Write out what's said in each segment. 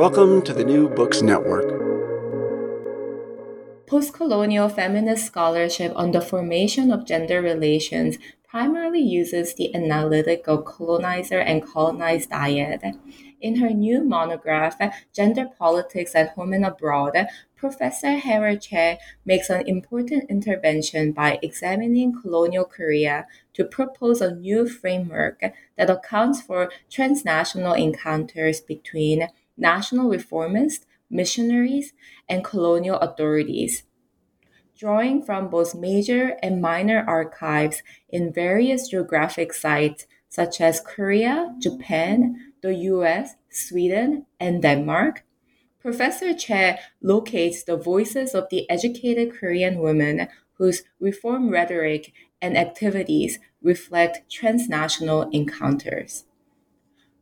Welcome to the New Books Network. Postcolonial feminist scholarship on the formation of gender relations primarily uses the analytic of colonizer and colonized dyad. In her new monograph, Gender Politics at Home and Abroad, Professor Hyaeweol Choi makes an important intervention by examining colonial Korea to propose a new framework that accounts for transnational encounters between national reformists, missionaries, and colonial authorities. Drawing from both major and minor archives in various geographic sites such as Korea, Japan, the US, Sweden, and Denmark, Professor Choi locates the voices of the educated Korean women whose reform rhetoric and activities reflect transnational encounters.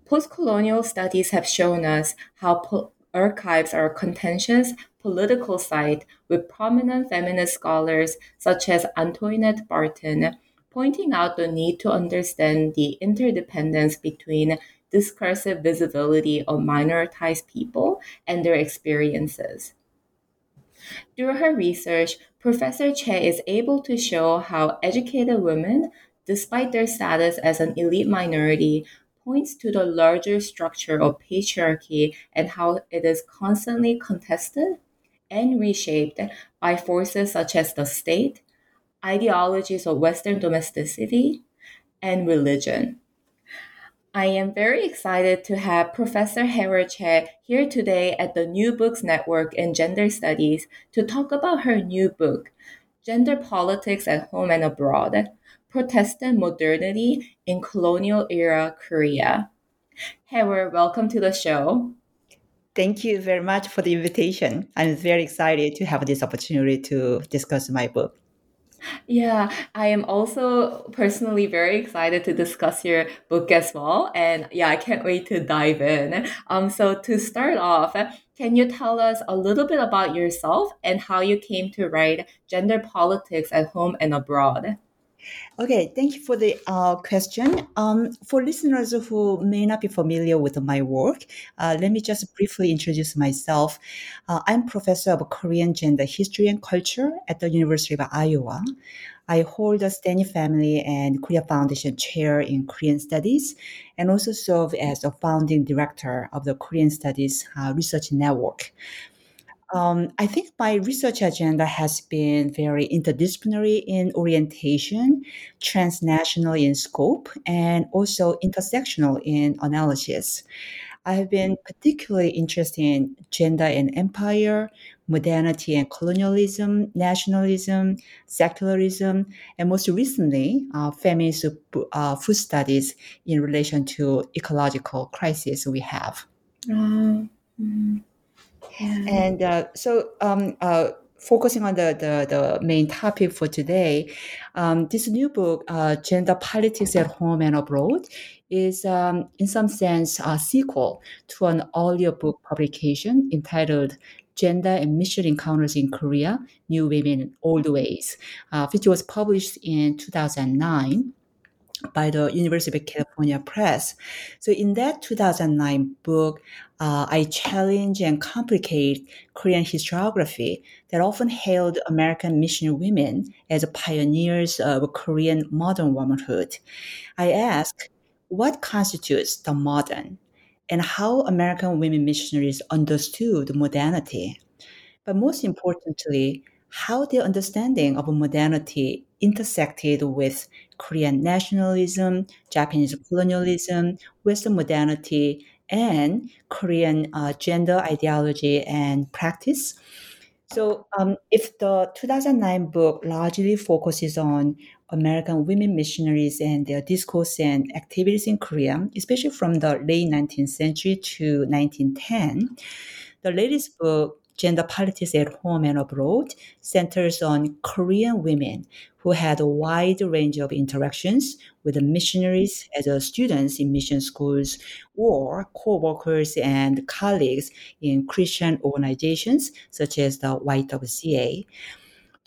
Postcolonial studies have shown us how po- archives are a contentious political site with prominent feminist scholars such as Antoinette Burton pointing out the need to understand the interdependence between discursive visibility of minoritized people and their experiences. Through her research, Professor Choi is able to show how educated women, despite their status as an elite minority, points to the larger structure of patriarchy and how it is constantly contested and reshaped by forces such as the state, ideologies of Western domesticity, and religion. I am very excited to have Professor Hyaeweol Choi here today at the New Books Network in Gender Studies to talk about her new book, Gender Politics at Home and Abroad Protestant Modernity in Colonial Era Korea. Hyaeweol, welcome to the show. Thank you very much for the invitation. I'm very excited to have this opportunity to discuss my book. Yeah, I am also personally very excited to discuss your book as well. And yeah, I can't wait to dive in. Um, so to start off, can you tell us a little bit about yourself and how you came to write gender politics at home and abroad? Okay, thank you for the uh, question. Um, for listeners who may not be familiar with my work, uh, let me just briefly introduce myself. Uh, I'm professor of Korean gender history and culture at the University of Iowa. I hold a Stanley Family and Korea Foundation chair in Korean Studies and also serve as a founding director of the Korean Studies uh, Research Network. Um, I think my research agenda has been very interdisciplinary in orientation, transnational in scope, and also intersectional in analysis. I have been particularly interested in gender and empire, modernity and colonialism, nationalism, secularism, and most recently, uh, feminist uh, food studies in relation to ecological crisis we have. mm and uh, so, um, uh, focusing on the, the, the, main topic for today, um, this new book, uh, Gender Politics at Home and Abroad, is, um, in some sense, a sequel to an earlier book publication entitled Gender and Mission Encounters in Korea New Women Old Ways, uh, which was published in 2009 by the University of California Press. So in that 2009 book, uh, I challenge and complicate Korean historiography that often hailed American missionary women as pioneers of Korean modern womanhood. I ask, what constitutes the modern? and how American women missionaries understood modernity. But most importantly, how their understanding of modernity intersected with Korean nationalism, Japanese colonialism, Western modernity, and Korean uh, gender ideology and practice. So, um, if the 2009 book largely focuses on American women missionaries and their discourse and activities in Korea, especially from the late 19th century to 1910, the latest book, Gender Politics at Home and Abroad, centers on Korean women who had a wide range of interactions with missionaries as students in mission schools or co-workers and colleagues in Christian organizations such as the YWCA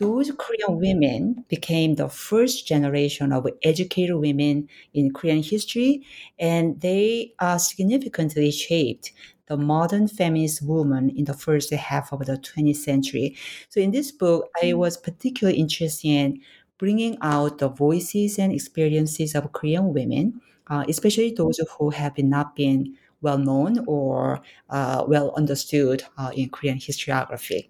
those Korean women became the first generation of educated women in Korean history, and they are significantly shaped the modern feminist woman in the first half of the 20th century. So, in this book, I was particularly interested in bringing out the voices and experiences of Korean women, uh, especially those who have not been well known or uh, well understood uh, in Korean historiography.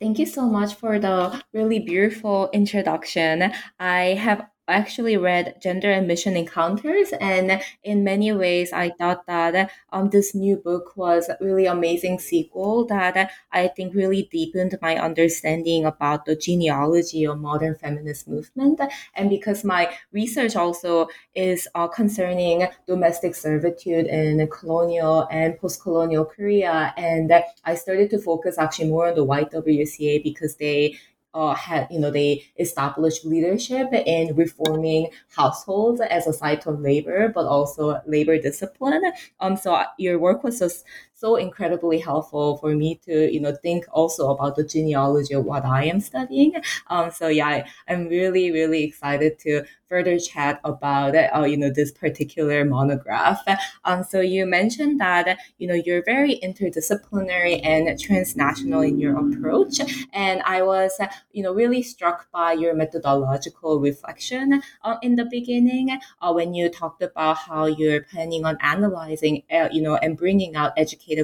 Thank you so much for the really beautiful introduction. I have actually read Gender and Mission Encounters, and in many ways, I thought that um, this new book was a really amazing sequel that I think really deepened my understanding about the genealogy of modern feminist movement. And because my research also is uh, concerning domestic servitude in colonial and post-colonial Korea, and I started to focus actually more on the YWCA because they uh, had you know they established leadership in reforming households as a site of labor, but also labor discipline. Um, so your work was just so incredibly helpful for me to you know think also about the genealogy of what I am studying. Um, so yeah, I, I'm really really excited to further chat about uh, you know this particular monograph. Um, so you mentioned that you know you're very interdisciplinary and transnational in your approach, and I was you know really struck by your methodological reflection uh, in the beginning uh, when you talked about how you're planning on analyzing uh, you know and bringing out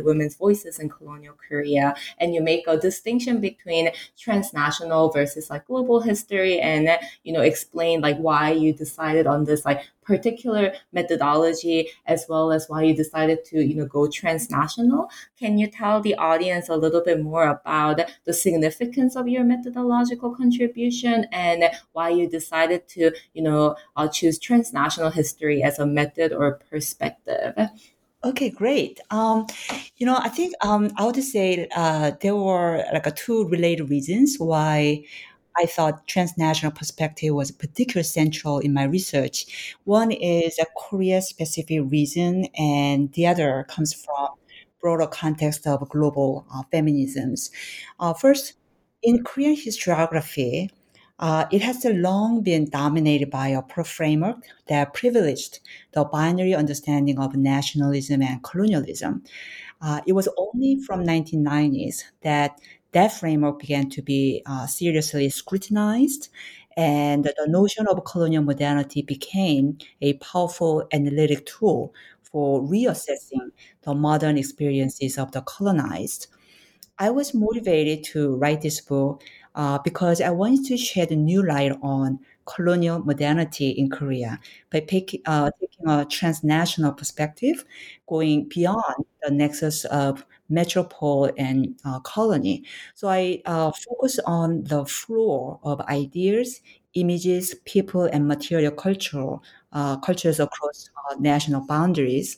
women's voices in colonial Korea, and you make a distinction between transnational versus like global history, and you know explain like why you decided on this like particular methodology as well as why you decided to you know go transnational. Can you tell the audience a little bit more about the significance of your methodological contribution and why you decided to you know uh, choose transnational history as a method or perspective Okay, great. Um, you know, I think um, I would say uh, there were like a two related reasons why I thought transnational perspective was particularly central in my research. One is a Korea-specific reason, and the other comes from broader context of global uh, feminisms. Uh, first, in Korean historiography, uh, it has long been dominated by a pro framework that privileged the binary understanding of nationalism and colonialism. Uh, it was only from 1990s that that framework began to be uh, seriously scrutinized, and the notion of colonial modernity became a powerful analytic tool for reassessing the modern experiences of the colonized. I was motivated to write this book uh, because I wanted to shed a new light on colonial modernity in Korea by pick, uh, taking a transnational perspective, going beyond the nexus of metropole and uh, colony. So I uh, focus on the flow of ideas, images, people, and material culture, uh, cultures across uh, national boundaries.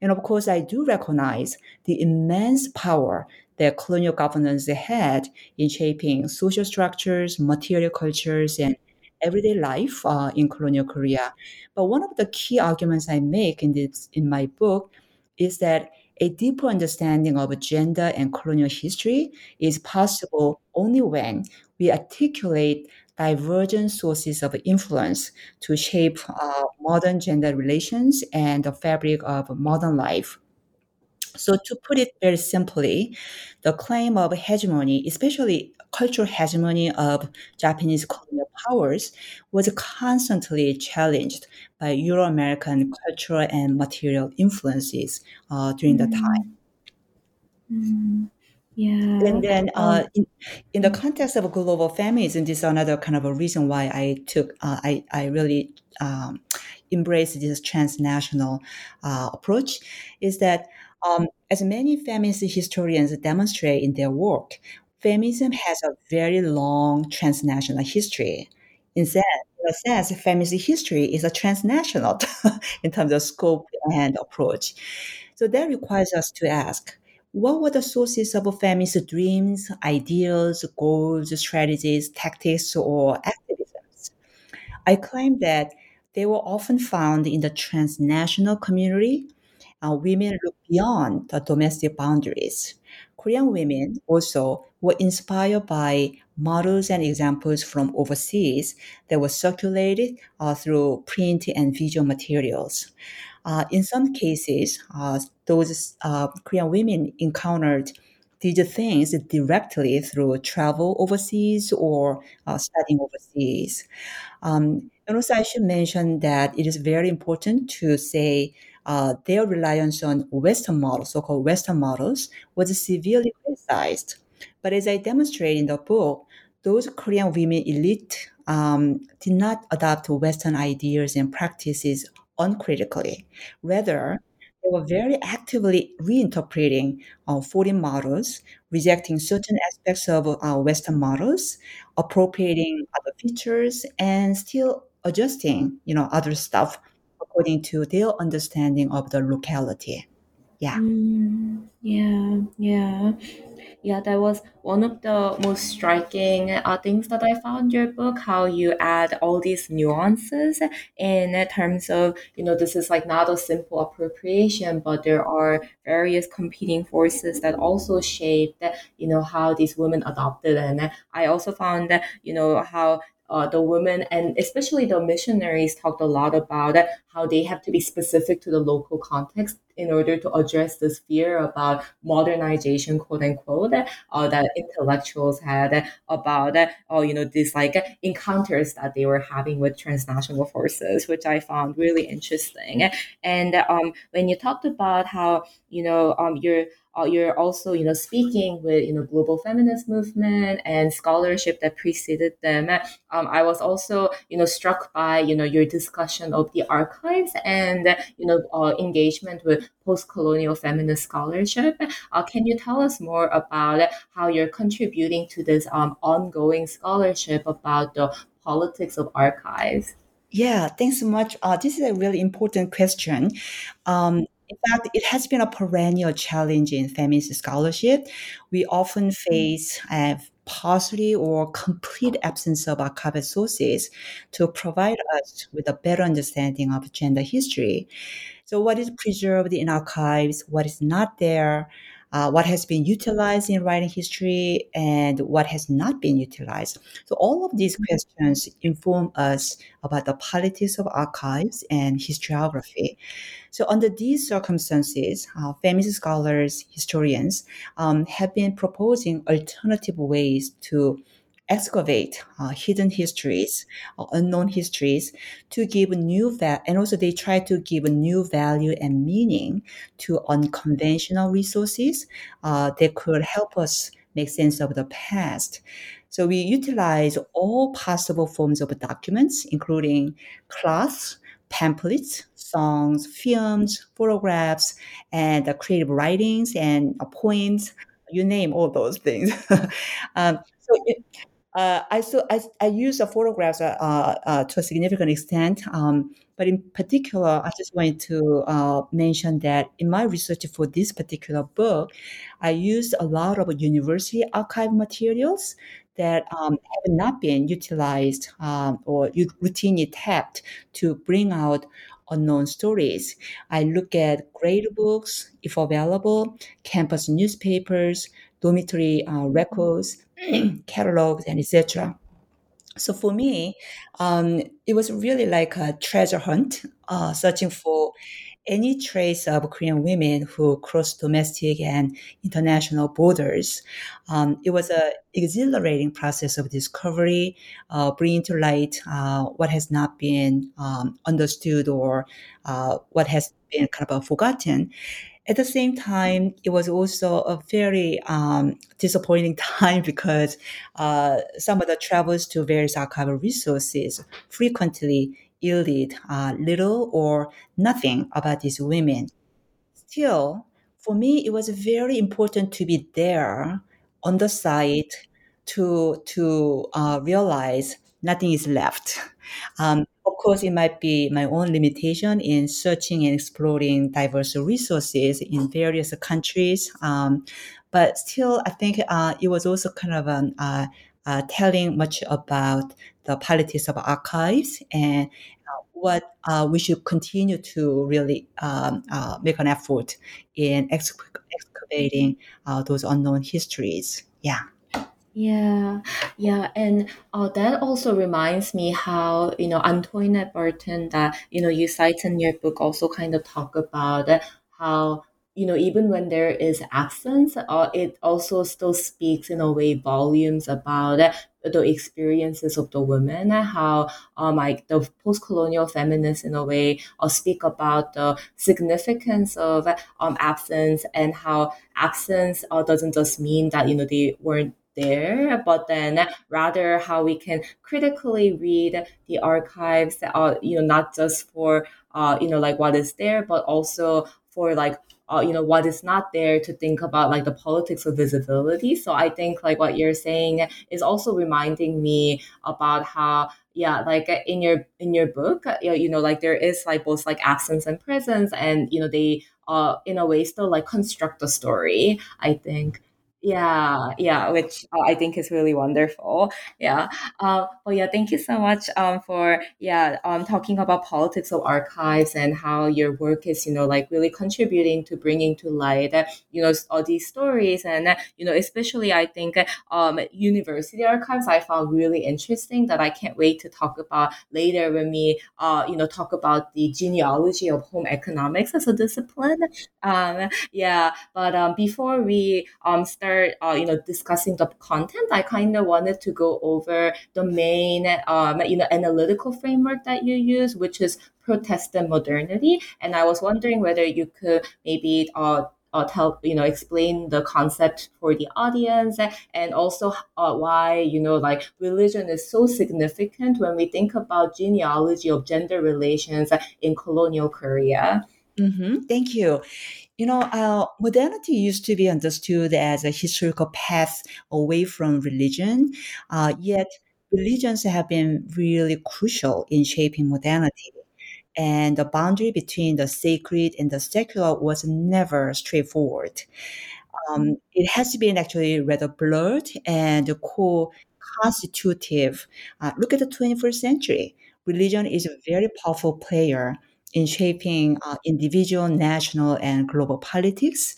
And of course, I do recognize the immense power that colonial governance had in shaping social structures, material cultures, and everyday life uh, in colonial Korea. But one of the key arguments I make in this in my book is that a deeper understanding of gender and colonial history is possible only when we articulate divergent sources of influence to shape uh, modern gender relations and the fabric of modern life. So, to put it very simply, the claim of hegemony, especially cultural hegemony of Japanese colonial powers, was constantly challenged by Euro American cultural and material influences uh, during the time. Mm. Yeah. And then, uh, in, in the context of global feminism, this is another kind of a reason why I took, uh, I, I really um, embrace this transnational uh, approach, is that um, as many feminist historians demonstrate in their work, feminism has a very long transnational history. In in a sense, feminist history is a transnational in terms of scope and approach. So that requires us to ask what were the sources of feminist dreams, ideals, goals, strategies, tactics, or activisms? I claim that they were often found in the transnational community. Uh, women look beyond the domestic boundaries. Korean women also were inspired by models and examples from overseas that were circulated uh, through print and visual materials. Uh, in some cases, uh, those uh, Korean women encountered these things directly through travel overseas or uh, studying overseas. Um, and also, I should mention that it is very important to say uh, their reliance on Western models, so-called Western models, was severely criticized. But as I demonstrate in the book, those Korean women elite um, did not adopt Western ideas and practices uncritically. Rather, they were very actively reinterpreting uh, foreign models, rejecting certain aspects of uh, Western models, appropriating other features, and still adjusting, you know, other stuff according to their understanding of the locality. Yeah. Mm, yeah, yeah. Yeah, that was one of the most striking uh, things that I found your book, how you add all these nuances in terms of, you know, this is like not a simple appropriation, but there are various competing forces that also shaped, you know, how these women adopted. And I also found that, you know, how uh, the women and especially the missionaries talked a lot about how they have to be specific to the local context in order to address this fear about modernization, quote unquote, uh, that intellectuals had about, uh, you know, these like encounters that they were having with transnational forces, which I found really interesting. And um, when you talked about how, you know, um, you're you're also you know speaking with you know global feminist movement and scholarship that preceded them um, i was also you know struck by you know your discussion of the archives and you know uh, engagement with post-colonial feminist scholarship uh, can you tell us more about how you're contributing to this um, ongoing scholarship about the politics of archives Yeah, thanks so much. Uh, this is a really important question. Um, in fact, it has been a perennial challenge in feminist scholarship. We often mm. face a partially or complete absence of archival sources to provide us with a better understanding of gender history. So, what is preserved in archives, what is not there, uh, what has been utilized in writing history, and what has not been utilized. So, all of these questions inform us about the politics of archives and historiography. So, under these circumstances, uh, feminist scholars, historians um, have been proposing alternative ways to excavate uh, hidden histories, uh, unknown histories, to give new value. and also they try to give a new value and meaning to unconventional resources uh, that could help us make sense of the past. So we utilize all possible forms of documents, including cloths, pamphlets, songs, films, photographs, and creative writings and poems. You name all those things. um, so it, uh, I, so I, I use the photographs uh, uh, to a significant extent, um, but in particular, I just wanted to uh, mention that in my research for this particular book, I used a lot of university archive materials that um, have not been utilized um, or routinely tapped to bring out unknown stories. I look at grade books, if available, campus newspapers, dormitory uh, records, catalogs, and etc. So for me, um, it was really like a treasure hunt, uh, searching for any trace of Korean women who crossed domestic and international borders. Um, it was an exhilarating process of discovery, uh, bringing to light uh, what has not been um, understood or uh, what has been kind of forgotten. At the same time, it was also a very um, disappointing time because uh, some of the travels to various archival resources frequently yielded uh, little or nothing about these women. Still, for me, it was very important to be there on the site to to uh, realize nothing is left. Um, of course, it might be my own limitation in searching and exploring diverse resources in various countries. Um, but still, I think uh, it was also kind of um, uh, uh, telling much about the politics of archives and uh, what uh, we should continue to really um, uh, make an effort in ex- excavating those unknown histories. Yeah. Yeah, yeah, and uh, that also reminds me how you know Antoinette Burton that you know you cite in your book also kind of talk about how you know even when there is absence, uh, it also still speaks in a way volumes about the experiences of the women, and how um, like the post-colonial feminists in a way uh, speak about the significance of um, absence and how absence uh, doesn't just mean that you know they weren't there, but then rather how we can critically read the archives, uh, you know, not just for, uh, you know, like what is there, but also for like uh, you know what is not there to think about like the politics of visibility. So i think like what you're saying is also reminding me about how yeah like in your in your book you know like there is like both like absence and presence and you know they uh in a way still like construct the story i think yeah, yeah, which uh, I think is really wonderful. Yeah. Uh, well, yeah, thank you so much um, for yeah um, talking about politics of archives and how your work is you know like really contributing to bringing to light you know all these stories and you know especially I think um, university archives I found really interesting that I can't wait to talk about later when we uh, you know talk about the genealogy of home economics as a discipline. Um, yeah, but um, before we um, start uh, you know, discussing the content, I kind of wanted to go over the main, um, you know, analytical framework that you use, which is Protestant modernity. And I was wondering whether you could maybe uh, uh, tell you know explain the concept for the audience and also uh, why you know like religion is so significant when we think about genealogy of gender relations in colonial korea mm-hmm. thank you you know, uh, modernity used to be understood as a historical path away from religion, uh, yet religions have been really crucial in shaping modernity. And the boundary between the sacred and the secular was never straightforward. Um, it has been actually rather blurred and co-constitutive. Uh, look at the 21st century. Religion is a very powerful player in shaping uh, individual, national, and global politics.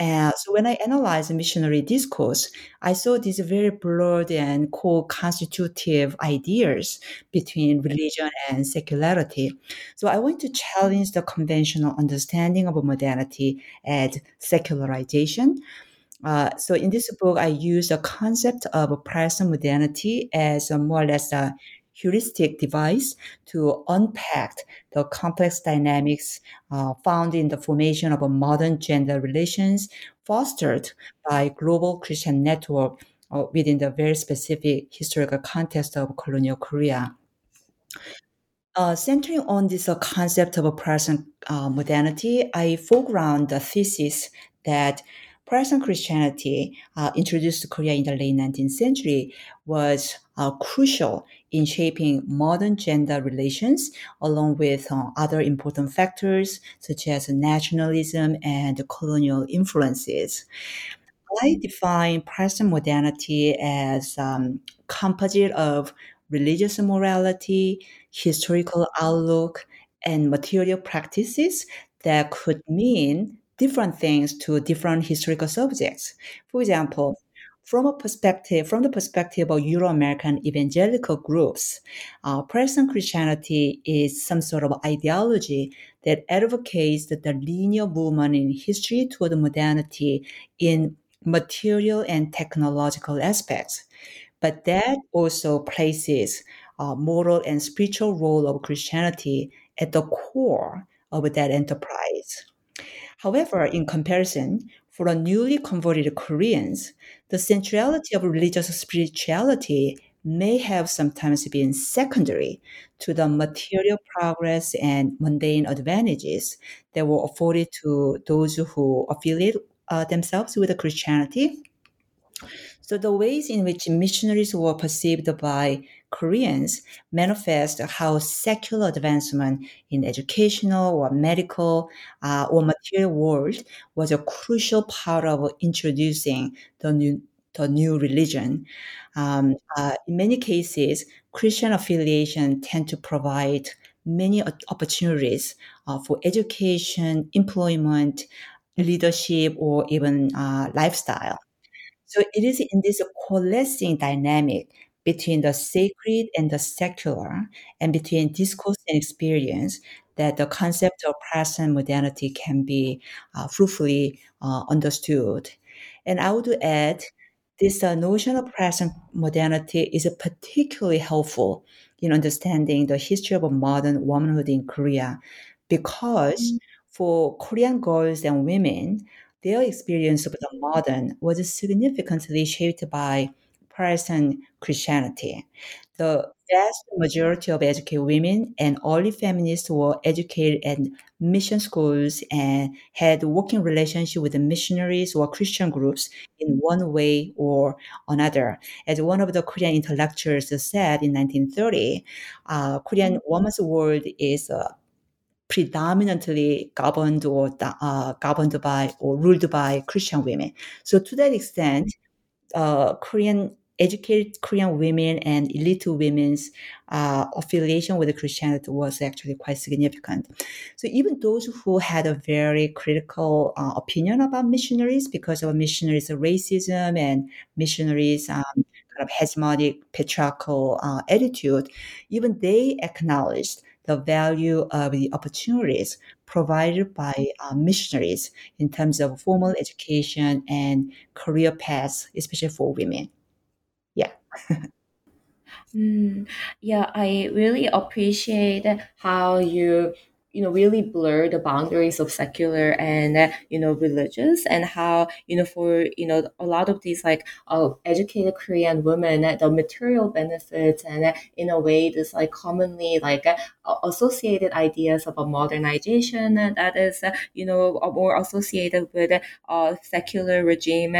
Uh, so when I analyzed missionary discourse, I saw these very blurred and co-constitutive ideas between religion and secularity. So I want to challenge the conventional understanding of modernity as secularization. Uh, so in this book, I use the concept of Protestant modernity as more or less a heuristic device to unpack the complex dynamics uh, found in the formation of modern gender relations fostered by global Christian network uh, within the very specific historical context of colonial Korea. Uh, centering on this uh, concept of a Protestant uh, modernity, I foreground the thesis that Protestant Christianity, uh, introduced to Korea in the late 19th century, was uh, crucial in shaping modern gender relations, along with uh, other important factors such as nationalism and colonial influences. I define Protestant modernity as um, composite of religious morality, historical outlook, and material practices that could mean different things to different historical subjects. For example, from a perspective, from the perspective of Euro-American evangelical groups, uh, Protestant Christianity is some sort of ideology that advocates that the linear movement in history toward modernity in material and technological aspects. But that also places a moral and spiritual role of Christianity at the core of that enterprise. However, in comparison, for the newly converted Koreans, the centrality of religious spirituality may have sometimes been secondary to the material progress and mundane advantages that were afforded to those who affiliate uh, themselves with Christianity. So the ways in which missionaries were perceived by Koreans manifest how secular advancement in educational or medical uh, or material world was a crucial part of introducing the new the new religion. Um, uh, in many cases, Christian affiliation tend to provide many opportunities uh, for education, employment, leadership, or even uh, lifestyle. So it is in this coalescing dynamic between the sacred and the secular, and between discourse and experience, that the concept of Protestant modernity can be uh, fruitfully uh, understood. And I would add, this uh, notion of Protestant modernity is particularly helpful in understanding the history of modern womanhood in Korea, because mm-hmm. for Korean girls and women, their experience of the modern was significantly shaped by Christianity. The vast majority of educated women and early feminists were educated at mission schools and had working relationship with missionaries or Christian groups in one way or another. As one of the Korean intellectuals said in 1930, uh, Korean woman's world is uh, predominantly governed or uh, governed by or ruled by Christian women. So to that extent, uh, Korean educated Korean women and elite women's uh, affiliation with Christianity was actually quite significant. So even those who had a very critical uh, opinion about missionaries because of missionaries' racism and missionaries' um, kind of hegemonic patriarchal uh, attitude, even they acknowledged the value of the opportunities provided by uh, missionaries in terms of formal education and career paths, especially for women. Mm, yeah, I really appreciate how you you know really blur the boundaries of secular and uh, you know religious and how you know for you know a lot of these like uh, educated korean women uh, the material benefits and uh, in a way this like commonly like uh, associated ideas of a modernization and that is uh, you know more associated with a secular regime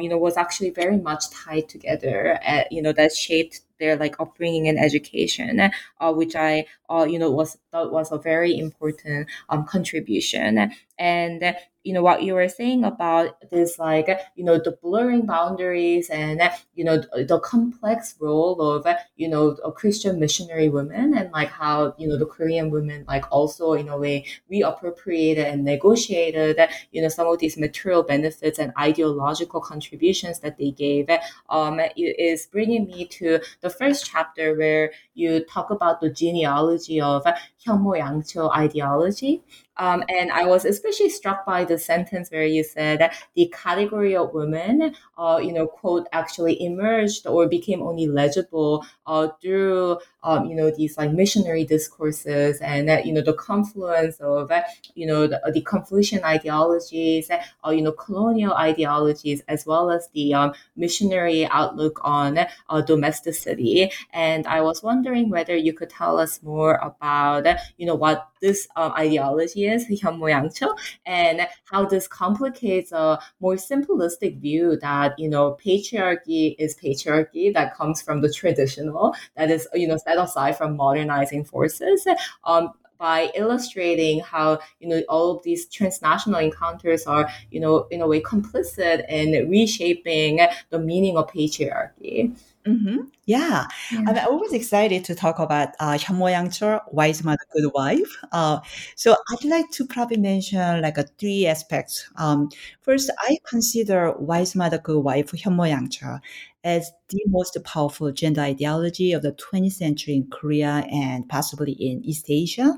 you know was actually very much tied together you know that shaped their like upbringing and education, uh, which I uh, you know was thought was a very important um, contribution. And you know what you were saying about this like you know the blurring boundaries and you know the complex role of you know a christian missionary women and like how you know the korean women like also in a way reappropriated and negotiated you know some of these material benefits and ideological contributions that they gave um, is bringing me to the first chapter where you talk about the genealogy of Hyunmo Yangcho ideology um, and I was especially struck by the sentence where you said that the category of women, uh, you know, quote, actually emerged or became only legible uh, through, um, you know, these like missionary discourses and, uh, you know, the confluence of, you know, the, the Confucian ideologies, uh, you know, colonial ideologies, as well as the um, missionary outlook on uh, domesticity. And I was wondering whether you could tell us more about, you know, what this um, ideology is, and how this complicates a more simplistic view that, you know, patriarchy is patriarchy that comes from the traditional, that is, you know, set aside from modernizing forces. Um, by illustrating how you know all of these transnational encounters are you know in a way complicit in reshaping the meaning of patriarchy Mm-hmm. Yeah. yeah. I'm always excited to talk about uh, Hyunmo Wise Mother, Good Wife. Uh, so I'd like to probably mention like uh, three aspects. Um, first, I consider Wise Mother, Good Wife, Hyunmo as the most powerful gender ideology of the 20th century in Korea and possibly in East Asia.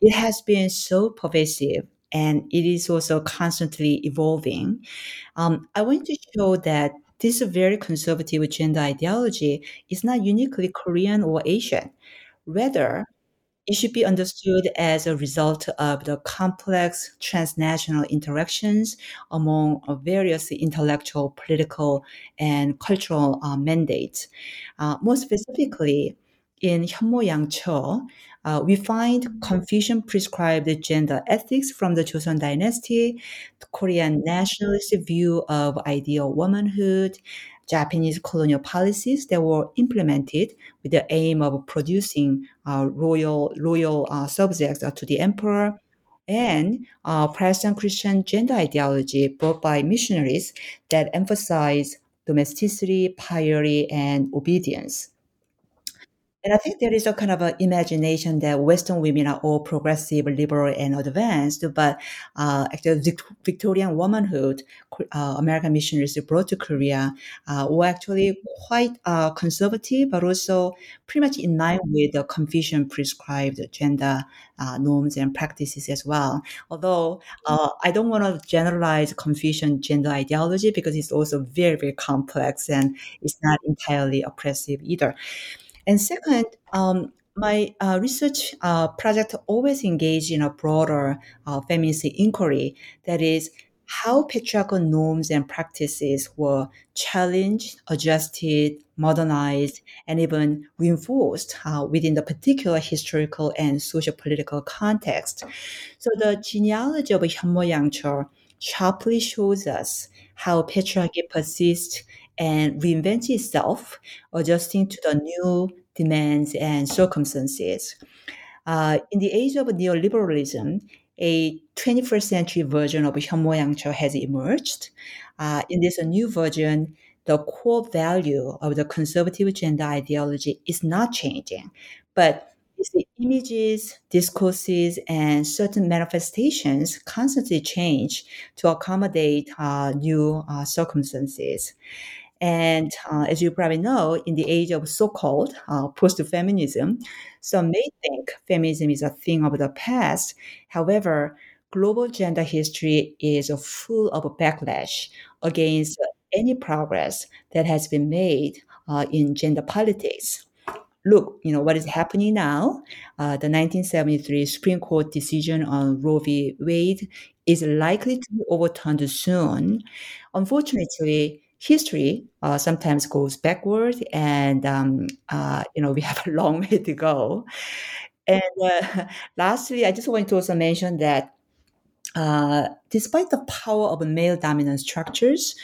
It has been so pervasive and it is also constantly evolving. Um, I want to show that this very conservative gender ideology is not uniquely Korean or Asian. Rather, it should be understood as a result of the complex transnational interactions among various intellectual, political, and cultural uh, mandates. Uh, more specifically, in Hyeonmo-Yangcho, uh, we find Confucian prescribed gender ethics from the Joseon dynasty, the Korean nationalist view of ideal womanhood, Japanese colonial policies that were implemented with the aim of producing uh, royal royal uh, subjects uh, to the emperor, and uh, Protestant Christian gender ideology brought by missionaries that emphasize domesticity, piety, and obedience. And I think there is a kind of an imagination that Western women are all progressive, liberal, and advanced, but uh, actually Victorian womanhood, uh, American missionaries brought to Korea, uh, were actually quite uh, conservative, but also pretty much in line with the Confucian prescribed gender uh, norms and practices as well. Although uh, I don't want to generalize Confucian gender ideology because it's also very, very complex and it's not entirely oppressive either. And second, um, my uh, research uh, project always engaged in a broader uh, feminist inquiry that is how patriarchal norms and practices were challenged, adjusted, modernized, and even reinforced uh, within the particular historical and socio-political context. So the genealogy of Hyeonmo sharply shows us how patriarchy persists and reinvents itself, adjusting to the new demands, and circumstances. Uh, in the age of neoliberalism, a 21st century version of Hyunmo has emerged. Uh, in this new version, the core value of the conservative gender ideology is not changing, but the images, discourses, and certain manifestations constantly change to accommodate uh, new uh, circumstances. And uh, as you probably know, in the age of so-called uh, post-feminism, some may think feminism is a thing of the past. However, global gender history is full of backlash against any progress that has been made uh, in gender politics. Look, you know what is happening now. Uh, the 1973 Supreme Court decision on Roe v. Wade is likely to be overturned soon. Unfortunately, history uh, sometimes goes backward, and um, uh, you know we have a long way to go. And uh, lastly, I just want to also mention that uh, despite the power of male dominant structures,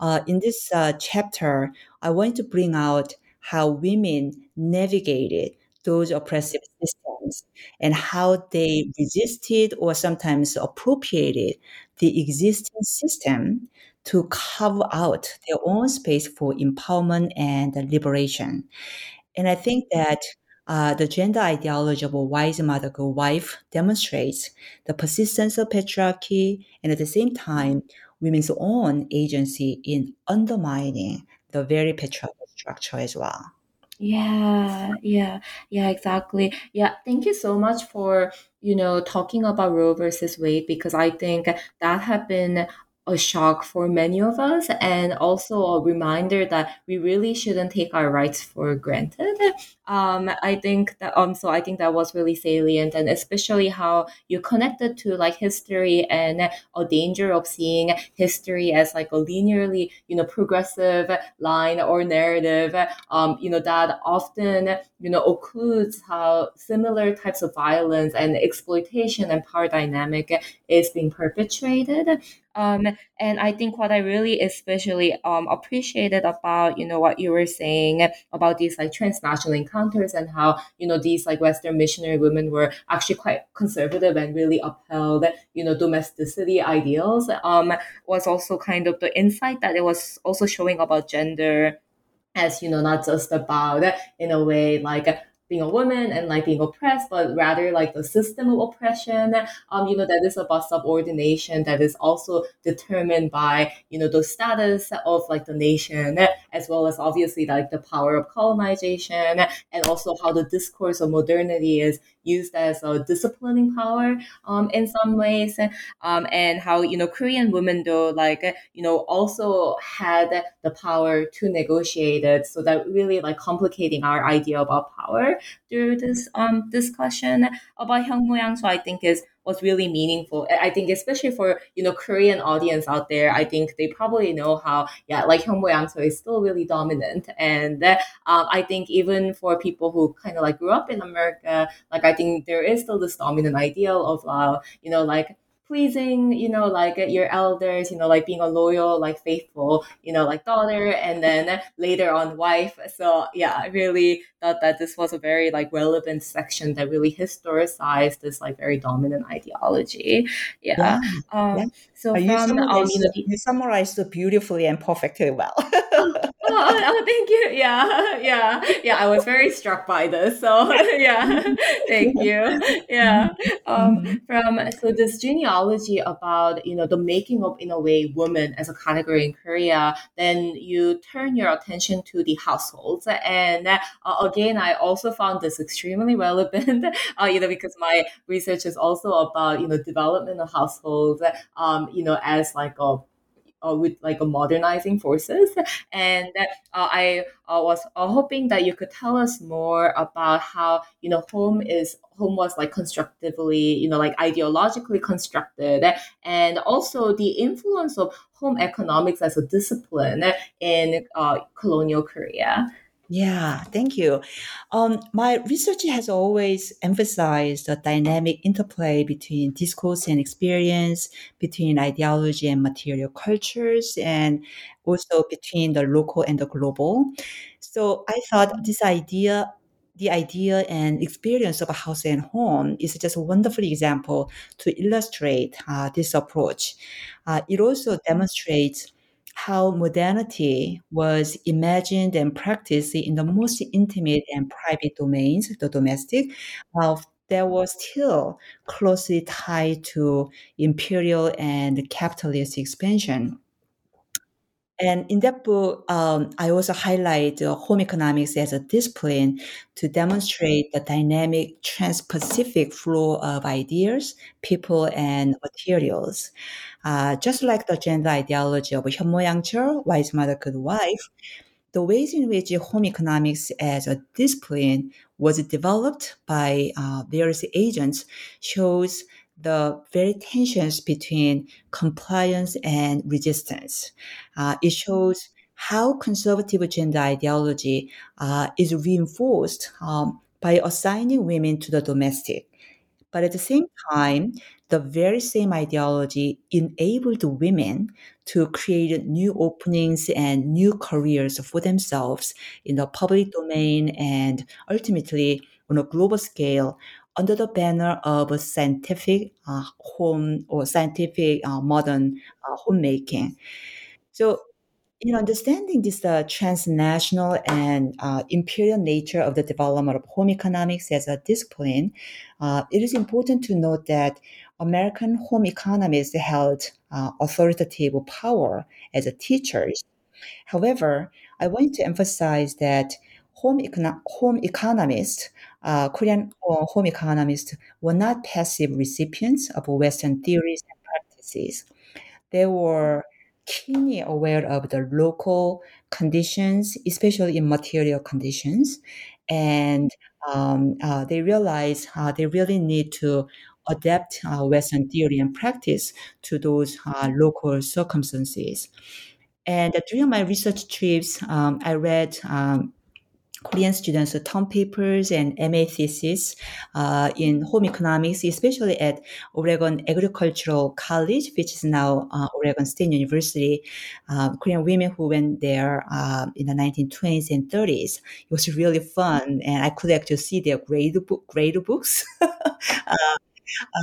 uh, in this uh, chapter, I want to bring out how women navigated those oppressive systems and how they resisted or sometimes appropriated the existing system to carve out their own space for empowerment and liberation. And I think that uh, the gender ideology of a wise mother, good wife demonstrates the persistence of patriarchy and at the same time, women's own agency in undermining the very patriarchal structure as well. Yeah, yeah, yeah, exactly. Yeah, thank you so much for, you know, talking about Roe versus Wade because I think that had been a shock for many of us and also a reminder that we really shouldn't take our rights for granted. Um, I think that um so I think that was really salient and especially how you connected to like history and a danger of seeing history as like a linearly, you know, progressive line or narrative. Um, you know, that often, you know, occludes how similar types of violence and exploitation and power dynamic is being perpetrated. Um, and I think what I really especially um, appreciated about you know what you were saying about these like transnational encounters and how you know these like Western missionary women were actually quite conservative and really upheld you know domesticity ideals um, was also kind of the insight that it was also showing about gender as you know not just about in a way like being a woman and like being oppressed, but rather like the system of oppression. Um, you know, that is about subordination that is also determined by, you know, the status of like the nation, as well as obviously like the power of colonization and also how the discourse of modernity is used as a disciplining power um, in some ways. Um, and how, you know, Korean women though, like, you know, also had the power to negotiate it. So that really like complicating our idea about power through this um, discussion about Hyungmoyang. So I think is was really meaningful. I think especially for you know Korean audience out there, I think they probably know how yeah like Hyungmoyang so is still really dominant, and um, I think even for people who kind of like grew up in America, like I think there is still this dominant ideal of uh, you know like pleasing, you know, like your elders, you know, like being a loyal, like faithful, you know, like daughter, and then later on wife. So yeah, I really thought that this was a very like relevant section that really historicized this like very dominant ideology. Yeah. yeah. Um, yeah. So from, you, summarized, um, you, summarized beautifully and perfectly well. oh, oh, thank you. Yeah, yeah, yeah. I was very struck by this. So yeah, thank you. Yeah. Um, mm-hmm. from so this genealogy about you know the making of in a way woman as a category in Korea, then you turn your attention to the households, and uh, again, I also found this extremely relevant. Uh, you know, because my research is also about you know development of households. Um, you know, as like a with like a modernizing forces. And uh, I uh, was uh, hoping that you could tell us more about how you know home is home was like constructively, you know, like ideologically constructed, and also the influence of home economics as a discipline in uh, colonial Korea. Yeah, thank you. Um, my research has always emphasized the dynamic interplay between discourse and experience, between ideology and material cultures, and also between the local and the global. So I thought this idea, the idea and experience of a house and home is just a wonderful example to illustrate uh, this approach. Uh, it also demonstrates how modernity was imagined and practiced in the most intimate and private domains, the domestic, while that was still closely tied to imperial and capitalist expansion. And in that book, um, I also highlight uh, home economics as a discipline to demonstrate the dynamic trans-Pacific flow of ideas, people, and materials. Uh, just like the gender ideology of Hyeonmo wise mother, good wife, the ways in which home economics as a discipline was developed by uh, various agents shows the very tensions between compliance and resistance. Uh, it shows how conservative gender ideology uh, is reinforced um, by assigning women to the domestic. But at the same time, the very same ideology enabled women to create new openings and new careers for themselves in the public domain and ultimately on a global scale under the banner of scientific uh, home or scientific uh, modern uh, homemaking. So, in understanding this uh, transnational and uh, imperial nature of the development of home economics as a discipline, uh, it is important to note that American home economists held authoritative power as teachers. However, I want to emphasize that home, econo- home economists uh, Korean home economists were not passive recipients of Western theories and practices. They were keenly aware of the local conditions, especially in material conditions, and um, uh, they realized uh, they really need to adapt uh, Western theory and practice to those uh, local circumstances. And during my research trips, um, I read um, Korean students term papers and MA thesis uh, in home economics, especially at Oregon Agricultural College, which is now uh, Oregon State University. Um, Korean women who went there uh, in the 1920s and 30s. It was really fun, and I could actually see their grade book, grade books. Uh,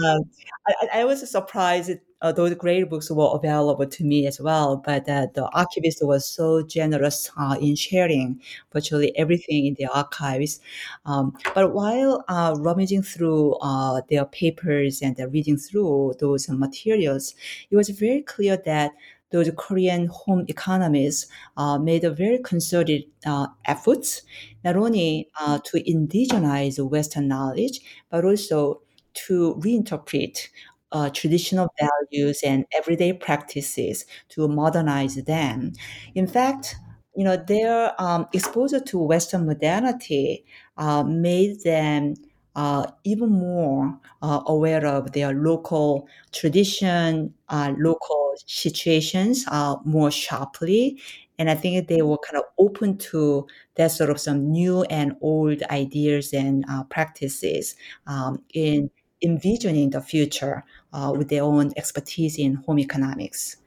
um, I, I, was surprised uh, those great books were available to me as well, but uh, the archivist was so generous uh, in sharing virtually everything in the archives. Um, but while uh, rummaging through uh, their papers and reading through those materials, it was very clear that those Korean home economists uh, made a very concerted uh, efforts not only uh, to indigenize Western knowledge, but also to reinterpret uh, traditional values and everyday practices to modernize them. In fact, you know, their um, exposure to Western modernity uh, made them uh, even more uh, aware of their local tradition, uh, local situations uh, more sharply. And I think they were kind of open to that sort of some new and old ideas and practices um, in envisioning the future uh, Uh, with their own expertise in home economics.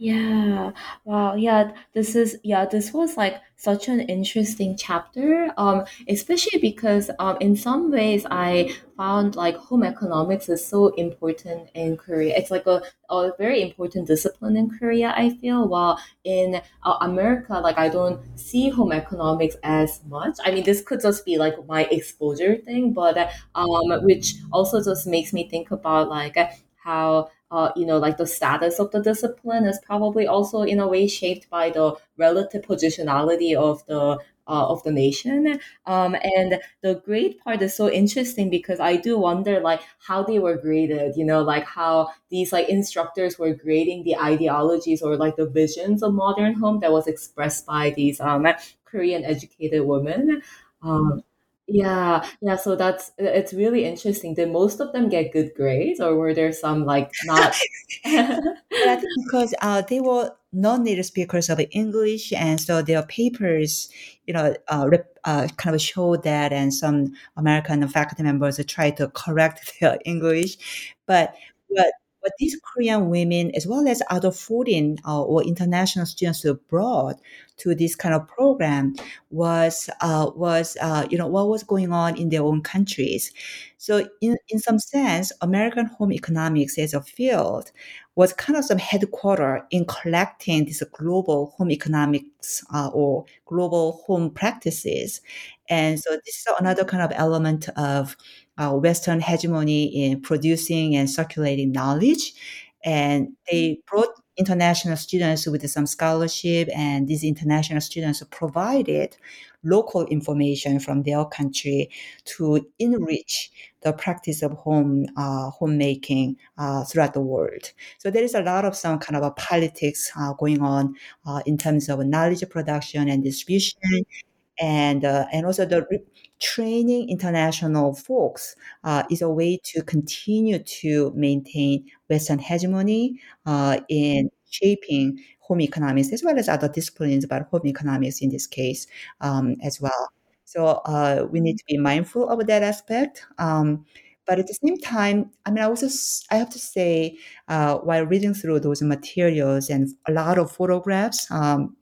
Yeah. Wow. Yeah. This is yeah. This was like such an interesting chapter. Um, especially because um, in some ways I found like home economics is so important in Korea. It's like a, a very important discipline in Korea. I feel while in uh, America, like I don't see home economics as much. I mean, this could just be like my exposure thing, but um, which also just makes me think about like how uh, you know, like the status of the discipline is probably also in a way shaped by the relative positionality of the uh, of the nation. Um, and the grade part is so interesting because I do wonder like how they were graded, you know, like how these like instructors were grading the ideologies or like the visions of modern home that was expressed by these um, Korean educated women. Um, yeah, yeah. So that's it's really interesting. Did most of them get good grades, or were there some like not? Think because uh, they were non-native speakers of English, and so their papers, you know, uh, uh, kind of show that, and some American faculty members tried to correct their English, but but but these Korean women, as well as other foreign uh, or international students brought to this kind of program, was uh, was uh, you know what was going on in their own countries. So, in in some sense, American home economics as a field was kind of some headquarter in collecting this global home economics uh, or global home practices. And so this is another kind of element of uh, Western hegemony in producing and circulating knowledge. And they brought international students with some scholarship, and these international students provided local information from their country to enrich the practice of home uh, homemaking uh, throughout the world. So there is a lot of some kind of a politics uh, going on uh, in terms of knowledge production and distribution, and uh, and also the training international folks uh, is a way to continue to maintain Western hegemony uh, in shaping home economics as well as other disciplines, but home economics in this case um, as well. So uh, we need to be mindful of that aspect. Um, but at the same time, I mean, I also I have to say, uh, while reading through those materials and a lot of photographs, um,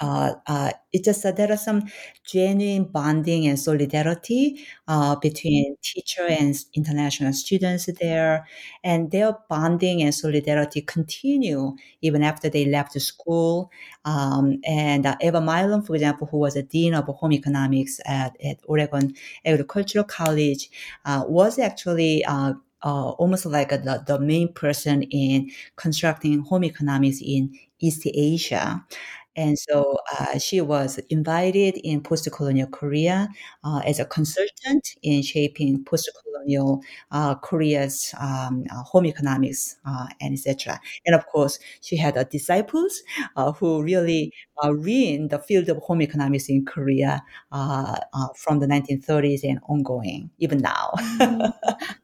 uh, uh, it's just that there are some genuine bonding and solidarity uh, between teacher and international students there, and their bonding and solidarity continue even after they left school. Um, and uh, Ava Milam, for example, who was a dean of home economics at, at Oregon Agricultural College, uh, was actually uh, uh, almost like the, the main person in constructing home economics in East Asia. And so uh, she was invited in post-colonial Korea uh, as a consultant in shaping post-colonial uh, Korea's um, uh, home economics uh, and etc. And of course, she had disciples uh, who really uh, in the field of home economics in Korea uh, uh, from the 1930s and ongoing, even now. Mm.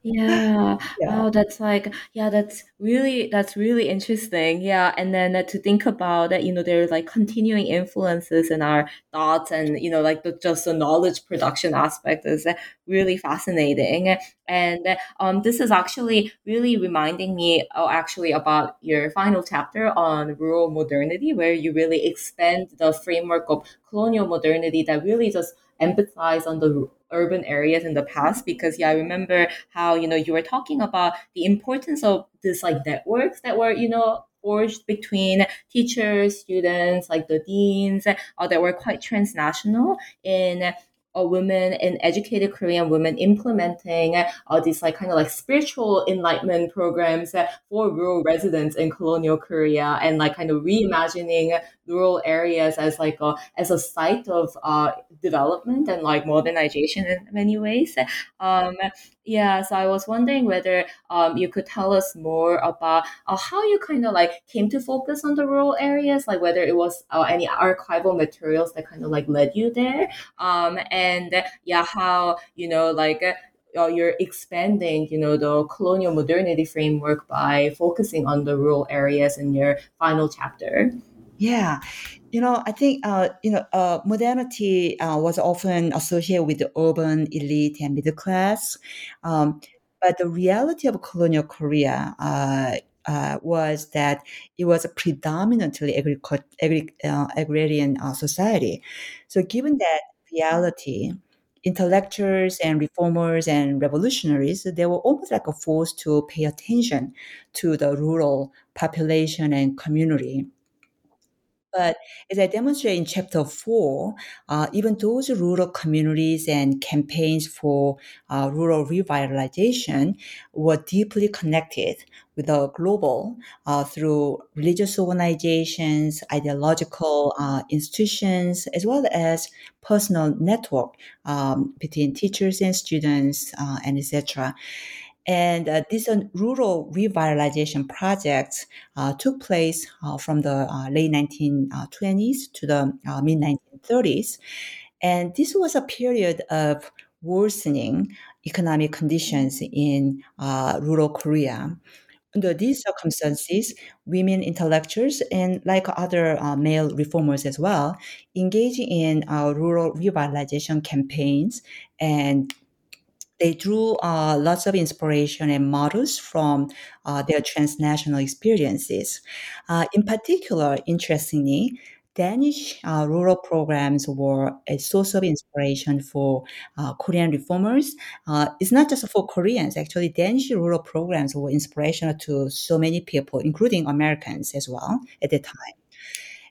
yeah. yeah. Oh, that's like, yeah, that's really, that's really interesting. Yeah. And then uh, to think about that, you know, there's like continuing influences in our thoughts and you know like the just the knowledge production aspect is really fascinating. And um, this is actually really reminding me oh, actually about your final chapter on rural modernity where you really expand the framework of colonial modernity that really just emphasize on the urban areas in the past. Because yeah i remember how you know you were talking about the importance of this like networks that were you know forged between teachers students like the deans uh, that were quite transnational in a women and educated Korean women implementing uh, these like kind of like spiritual enlightenment programs for rural residents in colonial Korea and like kind of reimagining rural areas as like a as a site of uh, development and like modernization in many ways. Um, yeah, so I was wondering whether um, you could tell us more about uh, how you kind of like came to focus on the rural areas, like whether it was uh, any archival materials that kind of like led you there, um, and yeah, how you know like. Uh, you're expanding, you know, the colonial modernity framework by focusing on the rural areas in your final chapter. Yeah, you know, I think uh, you know, uh, modernity uh, was often associated with the urban elite and middle class, um, but the reality of colonial Korea uh, uh, was that it was a predominantly agri- uh, agrarian society. So, given that reality, intellectuals and reformers and revolutionaries, they were almost like a force to pay attention to the rural population and community. But as I demonstrate in chapter four, uh, even those rural communities and campaigns for uh, rural revitalization were deeply connected with the global uh, through religious organizations, ideological uh, institutions, as well as personal network um, between teachers and students uh, and etc. And uh, this uh, rural revitalization project uh, took place uh, from the uh, late 1920s to the uh, mid 1930s. And this was a period of worsening economic conditions in rural Korea. Under these circumstances, women intellectuals and like other male reformers as well, engage in rural revitalization campaigns and they drew uh, lots of inspiration and models from uh, their transnational experiences. Uh, in particular, interestingly, Danish uh, rural programs were a source of inspiration for uh, Korean reformers. Uh, it's not just for Koreans, actually, Danish rural programs were inspirational to so many people, including Americans as well at the time.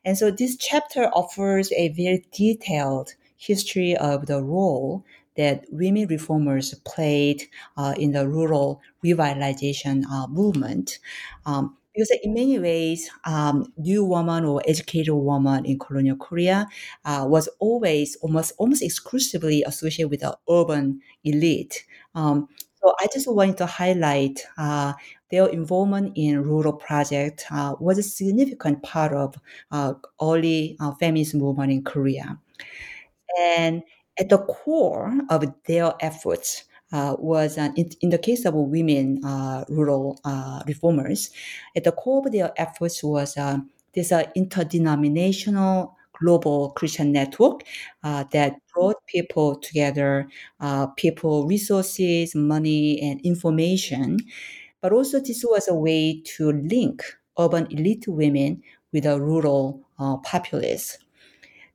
And so this chapter offers a very detailed history of the role that women reformers played uh, in the rural revitalization uh, movement. Um, because in many ways, um, new woman or educated woman in colonial Korea uh, was always almost almost exclusively associated with the urban elite. Um, so I just wanted to highlight uh, their involvement in rural project uh, was a significant part of uh, early feminist movement in Korea. And at the core of their efforts uh, was uh, in, in, the case of women uh, rural uh, reformers, at the core of their efforts was uh, this uh, interdenominational global Christian network that brought people together, people, resources, money, and information. But also, this was a way to link urban elite women with the rural populace.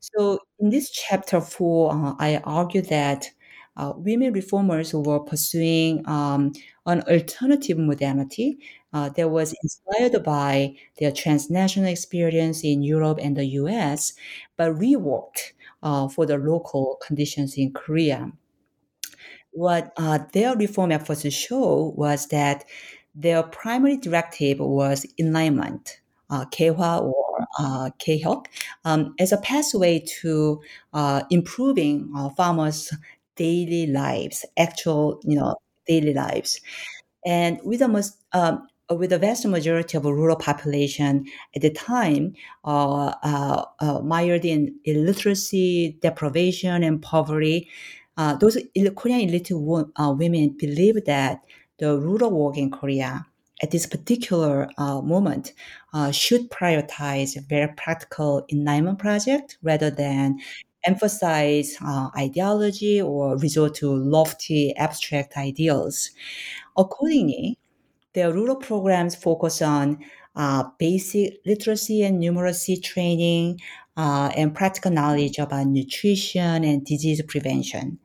So in this chapter four, uh, I argue that uh, women reformers were pursuing um, an alternative modernity uh, that was inspired by their transnational experience in Europe and the US, but reworked uh, for the local conditions in Korea. What uh, their reform efforts show was that their primary directive was enlightenment, uh, 개화 or uh, 개혁 um, as a pathway to uh, improving uh, farmers' daily lives, actual you know daily lives, and with the most um, with the vast majority of rural population at the time uh, uh, uh, mired in illiteracy, deprivation, and poverty, uh, those Korean wo- uh, women believe that the rural work in Korea at this particular uh, moment uh, should prioritize a very practical enlightenment project rather than emphasize uh, ideology or resort to lofty abstract ideals. Accordingly, their rural programs focus on uh, basic literacy and numeracy training uh, and practical knowledge about nutrition and disease prevention.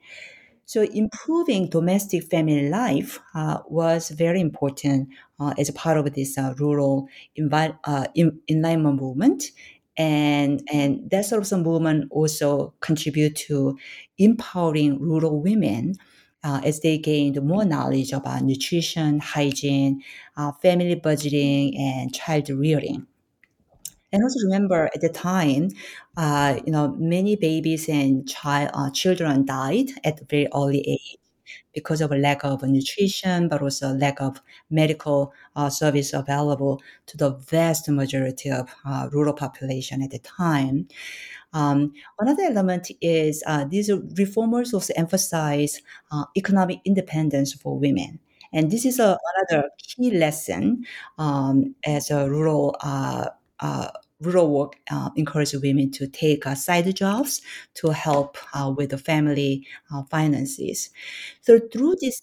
So, improving domestic family life uh, was very important as a part of this uh, rural envi- uh, enlightenment movement. And, and that sort of movement also contribute to empowering rural women uh, as they gained more knowledge about nutrition, hygiene, uh, family budgeting, and child rearing. And also remember at the time, uh, you know, many babies and child uh, children died at a very early age because of a lack of nutrition, but also lack of medical uh, service available to the vast majority of uh, rural population at the time. Um, another element is uh, these reformers also emphasize uh, economic independence for women. And this is a, another key lesson um, as a rural uh, uh rural work uh, encourages women to take uh, side jobs to help uh, with the family uh, finances. So through these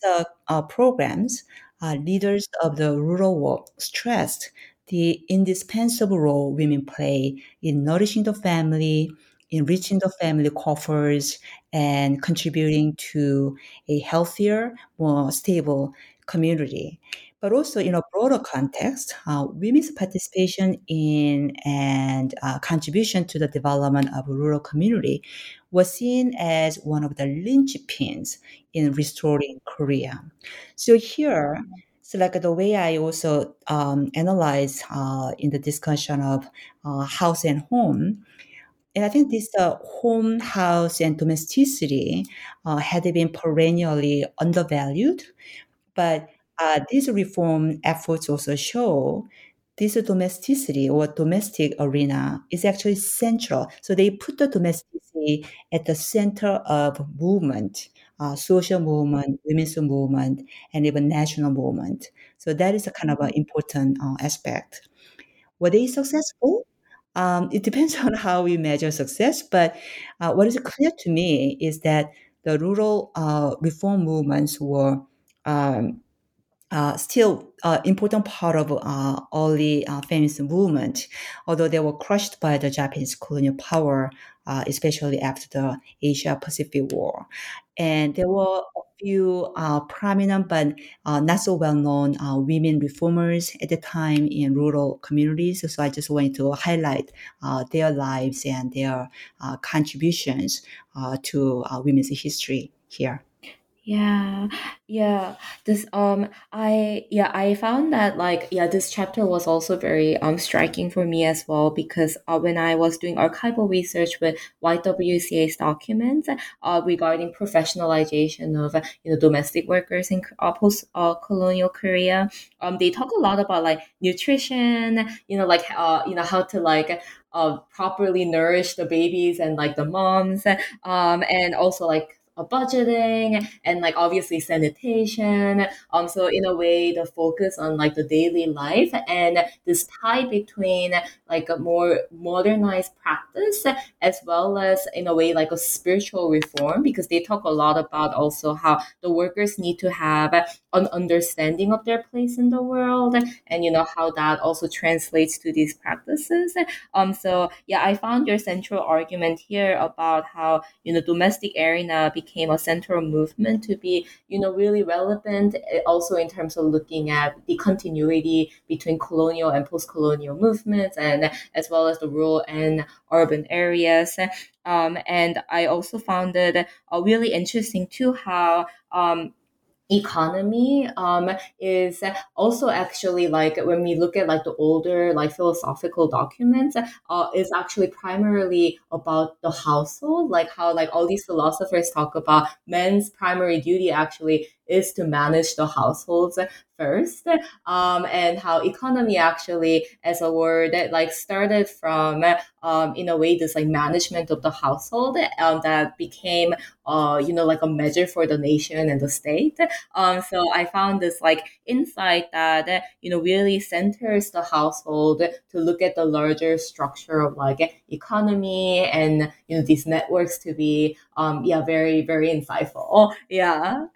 uh, programs, leaders of the rural work stressed the indispensable role women play in nourishing the family, enriching the family coffers, and contributing to a healthier, more stable community. But also, in a broader context, uh, women's participation in and uh, contribution to the development of rural community was seen as one of the linchpins in restoring Korea. So here, so like the way I also um, analyze uh, in the discussion of uh, house and home, and I think this uh, home, house, and domesticity uh, had been perennially undervalued, but uh, these reform efforts also show this domesticity or domestic arena is actually central. So they put the domesticity at the center of movement uh, social movement, women's movement, and even national movement. So that is a kind of an important uh, aspect. Were they successful? Um, it depends on how we measure success, but uh, what is clear to me is that the rural uh, reform movements were um, uh, still uh, important part of uh, early uh, feminist movement, although they were crushed by the Japanese colonial power, uh, especially after the Asia Pacific War. And there were a few uh, prominent but not so well known uh, women reformers at the time in rural communities. So I just wanted to highlight their lives and their contributions to women's history here. Yeah, yeah. This um I yeah, I found that like yeah, this chapter was also very um striking for me as well because uh, when I was doing archival research with YWCA's documents uh regarding professionalization of you know domestic workers in uh, post uh, colonial Korea, um they talk a lot about like nutrition, you know like uh you know how to like uh properly nourish the babies and like the moms um and also like budgeting and like obviously sanitation. Um, so in a way, the focus on like the daily life and this tie between like a more modernized practice as well as in a way like a spiritual reform because they talk a lot about also how the workers need to have an understanding of their place in the world and you know how that also translates to these practices. Um, so yeah, I found your central argument here about how you know domestic arena became a central movement to be, you know, really relevant eh, also in terms of looking at the continuity between colonial and post-colonial movements and as well as the rural and urban areas. Um, and I also found it uh, really interesting too how um, economy um, is also actually like when we look at like the older like philosophical documents uh, is actually primarily about the household like how like all these philosophers talk about men's primary duty actually is to manage the households first um, and how economy actually as a word like started from um, in a way this like management of the household um, that became uh, you know like a measure for the nation and the state. Um, so i found this like insight that you know really centers the household to look at the larger structure of like economy and you know these networks to be um, yeah very very insightful. Yeah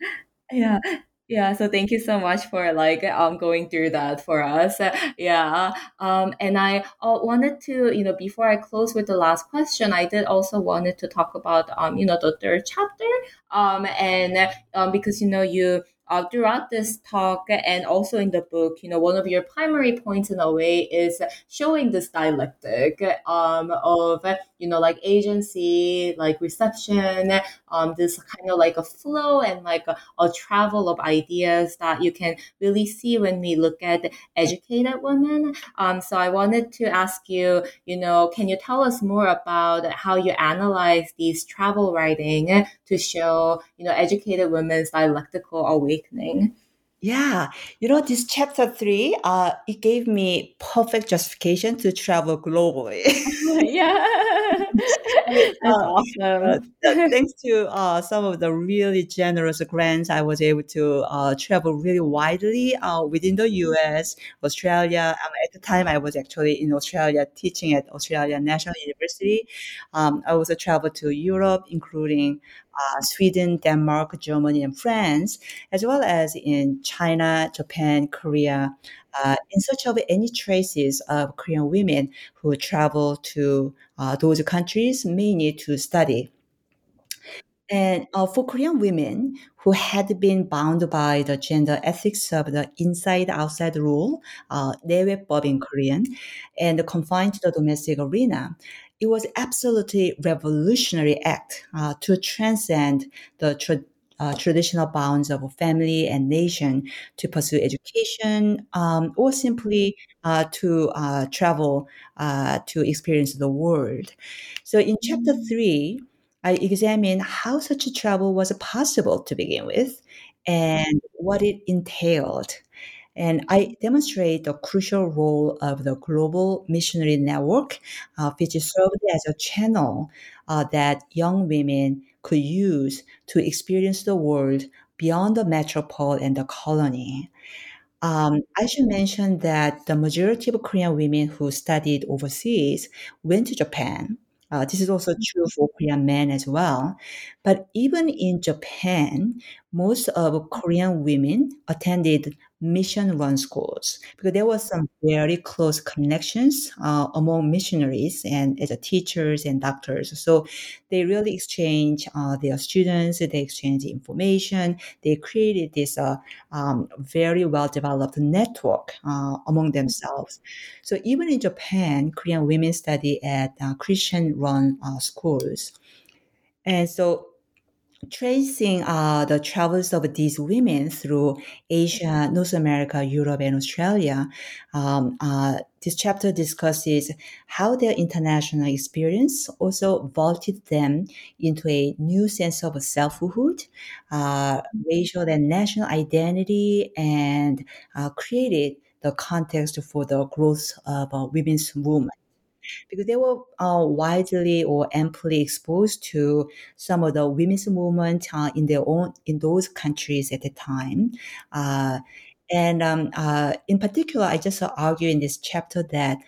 yeah yeah, so thank you so much for like um going through that for us. Yeah. Um and I uh, wanted to, you know, before I close with the last question, I did also wanted to talk about um, you know, the third chapter. Um and um because you know you uh, throughout this talk and also in the book, you know, one of your primary points in a way is showing this dialectic um, of, you know, like agency, like reception, um, this kind of like a flow and like a, a travel of ideas that you can really see when we look at educated women. Um, so I wanted to ask you, you know, can you tell us more about how you analyze these travel writing to show, you know, educated women's dialectical awakening? Yeah, you know, this chapter three, uh, it gave me perfect justification to travel globally. yeah. Uh, uh, awesome. th- thanks to uh, some of the really generous grants, I was able to uh, travel really widely uh, within the US, Australia. Um, at the time, I was actually in Australia teaching at Australia National University. Um, I also traveled to Europe, including uh, Sweden, Denmark, Germany, and France, as well as in China, Japan, Korea, uh, in search of any traces of Korean women who travel to uh, those countries, mainly to study. And uh, for Korean women who had been bound by the gender ethics of the inside outside rule, uh, 내외법 in Korean, and confined to the domestic arena, it was absolutely revolutionary act uh, to transcend the tra- uh, traditional bounds of family and nation to pursue education um, or simply uh, to uh, travel uh, to experience the world. So in chapter three, I examine how such a travel was possible to begin with and what it entailed. And I demonstrate the crucial role of the global missionary network, uh, which served as a channel uh, that young women could use to experience the world beyond the metropole and the colony. Um, I should mention that the majority of Korean women who studied overseas went to Japan. Uh, this is also true for Korean men as well. But even in Japan, most of Korean women attended mission run schools because there was some very close connections uh, among missionaries and as a teachers and doctors. So they really exchange uh, their students, they exchange information, they created this uh, um, very well developed network uh, among themselves. So even in Japan, Korean women study at uh, Christian run uh, schools. And so tracing uh, the travels of these women through Asia, North America, Europe, and Australia, um, uh, this chapter discusses how their international experience also vaulted them into a new sense of selfhood, uh, racial and national identity, and uh, created the context for the growth of uh, women's movement because they were uh, widely or amply exposed to some of the women's movement uh, in their own in those countries at the time. Uh, and um, uh, in particular, I just argue in this chapter that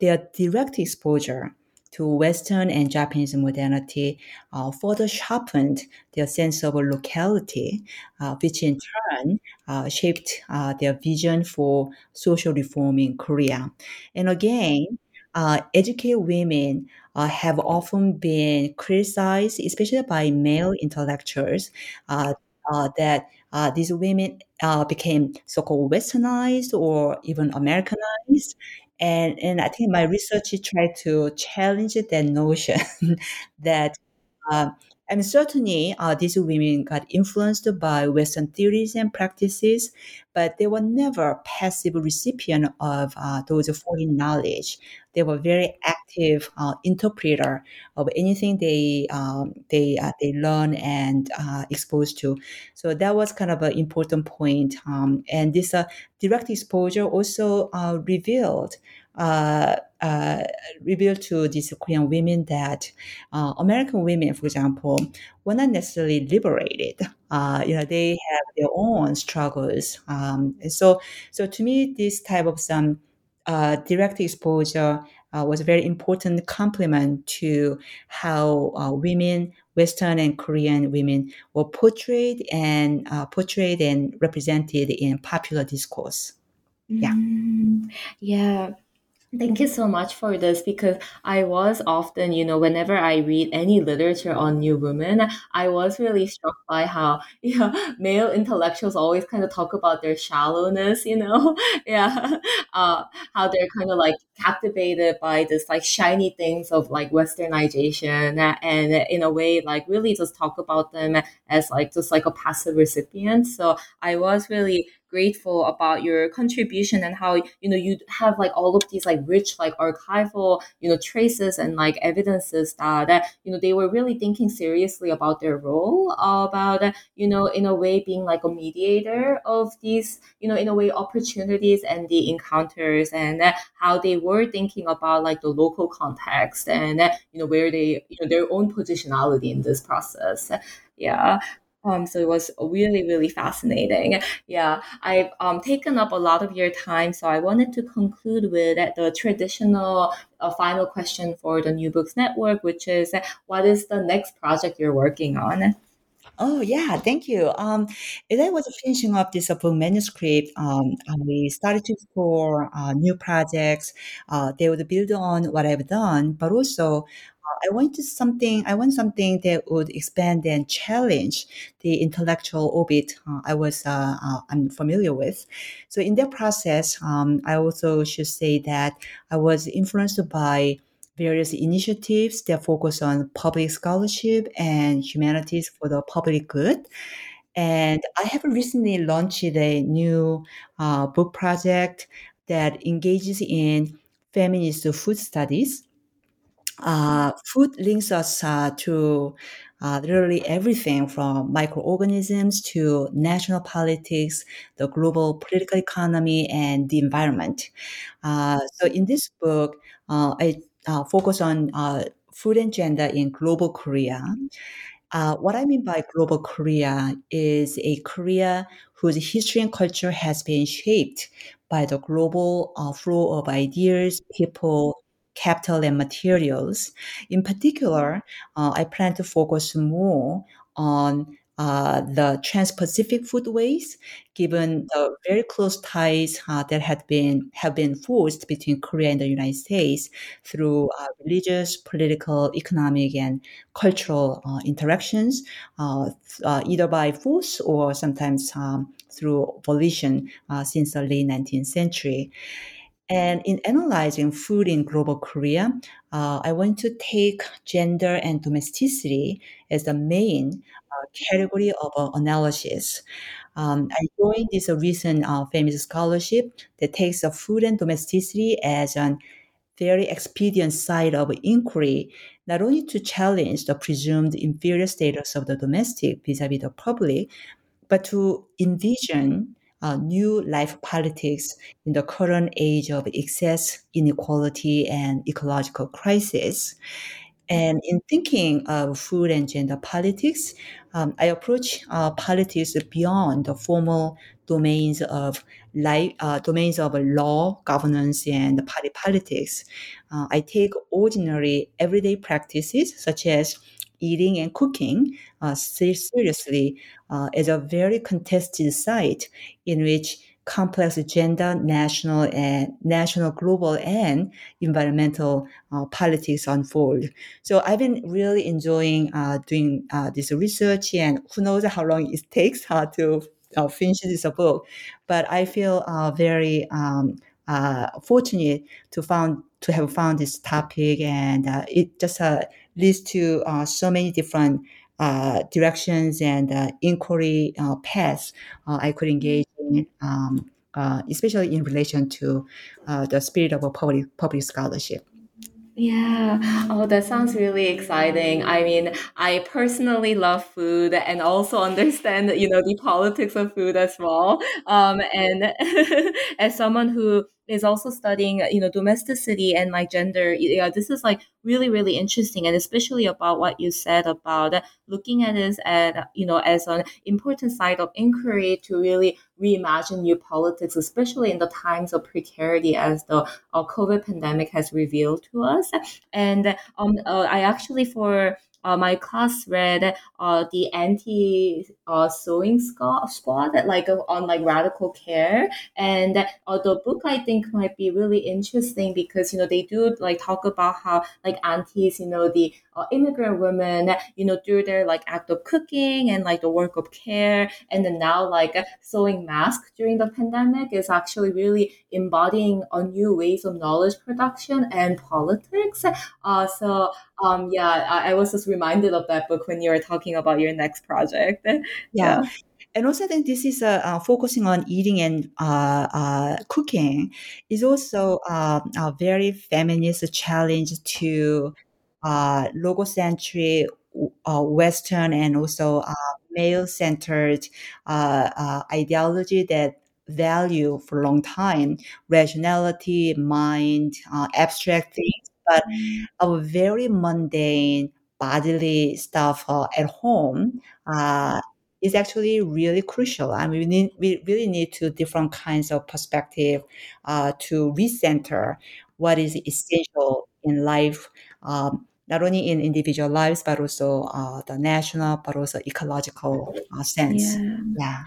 their direct exposure to Western and Japanese modernity uh, further sharpened their sense of locality, uh, which in turn uh, shaped uh, their vision for social reform in Korea. And again, uh, educated women uh, have often been criticized, especially by male intellectuals, uh, uh, that uh, these women uh, became so-called westernized or even Americanized. And, and I think my research tried to challenge that notion that and certainly, uh, these women got influenced by Western theories and practices, but they were never passive recipient of uh, those foreign knowledge. They were very active uh, interpreter of anything they um, they uh, they learn and uh, exposed to. So that was kind of an important point. Um, and this uh, direct exposure also revealed uh, uh, revealed to these Korean women that uh, American women, for example, were not necessarily liberated. Uh, you know, they have their own struggles. Um, so, so to me, this type of some uh, direct exposure uh, was a very important complement to how women, Western and Korean women, were portrayed and portrayed and represented in popular discourse. Yeah. Mm, yeah. Thank you so much for this because I was often, you know, whenever I read any literature on new women, I was really struck by how, yeah, male intellectuals always kind of talk about their shallowness, you know, yeah, uh, how they're kind of like captivated by this like shiny things of like westernization and in a way like really just talk about them as like just like a passive recipient. So I was really grateful about your contribution and how you know you have like all of these like rich like archival you know traces and like evidences that, that you know they were really thinking seriously about their role about you know in a way being like a mediator of these you know in a way opportunities and the encounters and how they were thinking about like the local context and you know where they you know their own positionality in this process. Yeah um, so it was really, really fascinating. Yeah, I've um, taken up a lot of your time, so I wanted to conclude with the traditional uh, final question for the New Books Network, which is what is the next project you're working on? Oh yeah, thank you. Um, as I was finishing up this uh, book manuscript, um, uh, we started to explore uh, new projects. Uh, they would build on what I've done, but also I wanted something. I want something that would expand and challenge the intellectual orbit uh, I was uh, uh, I'm familiar with. So in that process, um, I also should say that I was influenced by various initiatives that focus on public scholarship and humanities for the public good. And I have recently launched a new uh, book project that engages in feminist food studies uh, food links us uh, to uh, literally everything from microorganisms to national politics, the global political economy, and the environment. Uh, so, in this book, uh, I uh, focus on food and gender in global Korea. what I mean by global Korea is a Korea whose history and culture has been shaped by the global flow of ideas, people, capital and materials. In particular, uh, I plan to focus more on uh, the Trans-Pacific foodways, given the very close ties uh, that had been have been forged between Korea and the United States through uh, religious, political, economic, and cultural uh, interactions, uh, either by force or sometimes um, through volition since the late 19th century. And in analyzing food in global Korea, uh, I want to take gender and domesticity as the main uh, category of uh, analysis. Um, I joined this recent uh, famous scholarship that takes food and domesticity as a very expedient side of inquiry, not only to challenge the presumed inferior status of the domestic vis-a-vis the public, but to envision uh, new life politics in the current age of excess inequality and ecological crisis. And in thinking of food and gender politics, um, I approach uh, politics beyond the formal domains of life, uh, domains of law, governance, and party politics. Uh, I take ordinary everyday practices such as eating and cooking uh, seriously uh, as a very contested site in which complex gender, national and national, global, and environmental uh, politics unfold. So I've been really enjoying uh, doing uh, this research, and who knows how long it takes uh, to uh, finish this book. But I feel uh, very um, fortunate to found to have found this topic, and it just leads to so many different uh, directions and uh, inquiry uh, paths I could engage in, um, especially in relation to the spirit of a public, public scholarship. Yeah. Oh, that sounds really exciting. I mean, I personally love food and also understand, you know, the politics of food as well. Um, and as someone who is also studying, you know, domesticity and my gender, yeah, this is like really, really interesting. And especially about what you said about looking at this at, you know, as an important side of inquiry to really reimagine new politics, especially in the times of precarity as the uh, COVID pandemic has revealed to us. And um, uh, I actually, for uh, my class read uh, the Auntie uh, sewing squad, like uh, on like radical care. And uh, the book i think might be really interesting because you know they do like talk about how like aunties you know the uh, immigrant women you know do their like act of cooking and like the work of care. And then now like sewing masks during the pandemic is actually really embodying a new ways of knowledge production and politics. Uh, so um, yeah, I, I, was just reminded of that book when you were talking about your next project. yeah. yeah. And also, I think this is uh, uh, focusing on eating and uh, uh cooking is also um, a very feminist challenge to uh, logocentric uh, Western and also male-centered ideology that value for a long time rationality, mind, abstract things but our very mundane bodily stuff uh, at home uh, is actually really crucial. I mean, we, need, we really need to different kinds of perspective uh, to recenter what is essential in life, um, not only in individual lives, but also uh, the national, but also ecological uh, sense. Yeah. yeah.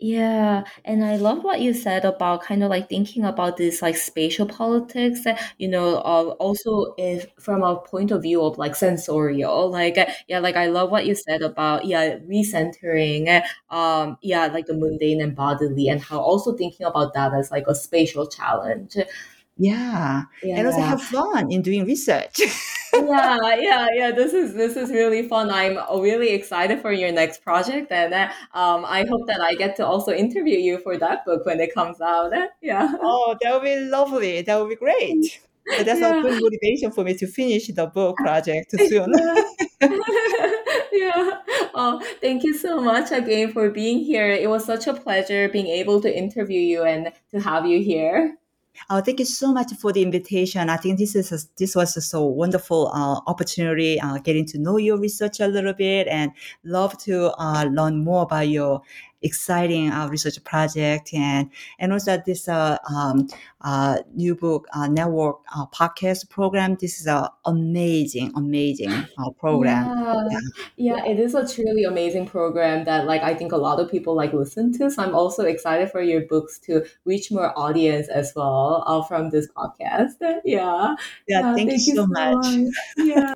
Yeah, and I love what you said about kind of like thinking about this like spatial politics, you know, uh, also if from a point of view of like sensorial, like uh, yeah, like I love what you said about yeah, recentering, um, yeah, like the mundane and bodily, and how also thinking about that as like a spatial challenge. Yeah. And also have fun in doing research. yeah, yeah, yeah. This is this is really fun. I'm really excited for your next project, and uh, um, I hope that I get to also interview you for that book when it comes out. Yeah. Oh, that would be lovely. That would be great. That's yeah. a good motivation for me to finish the book project soon. yeah. Oh, thank you so much again for being here. It was such a pleasure being able to interview you and to have you here. Uh, thank you so much for the invitation. I think this is a, this was a so wonderful uh, opportunity, uh, getting to know your research a little bit, and love to uh, learn more about your exciting uh, research project and and also this uh, um, uh, new book uh, network uh, podcast program. This is an amazing, amazing uh, program. Yeah. yeah. yeah, it is a truly amazing program that like I think a lot of people like listen to. So I'm also excited for your books to reach more audience as well from this podcast. Yeah, yeah. thank, thank, you so, much. much. Yeah.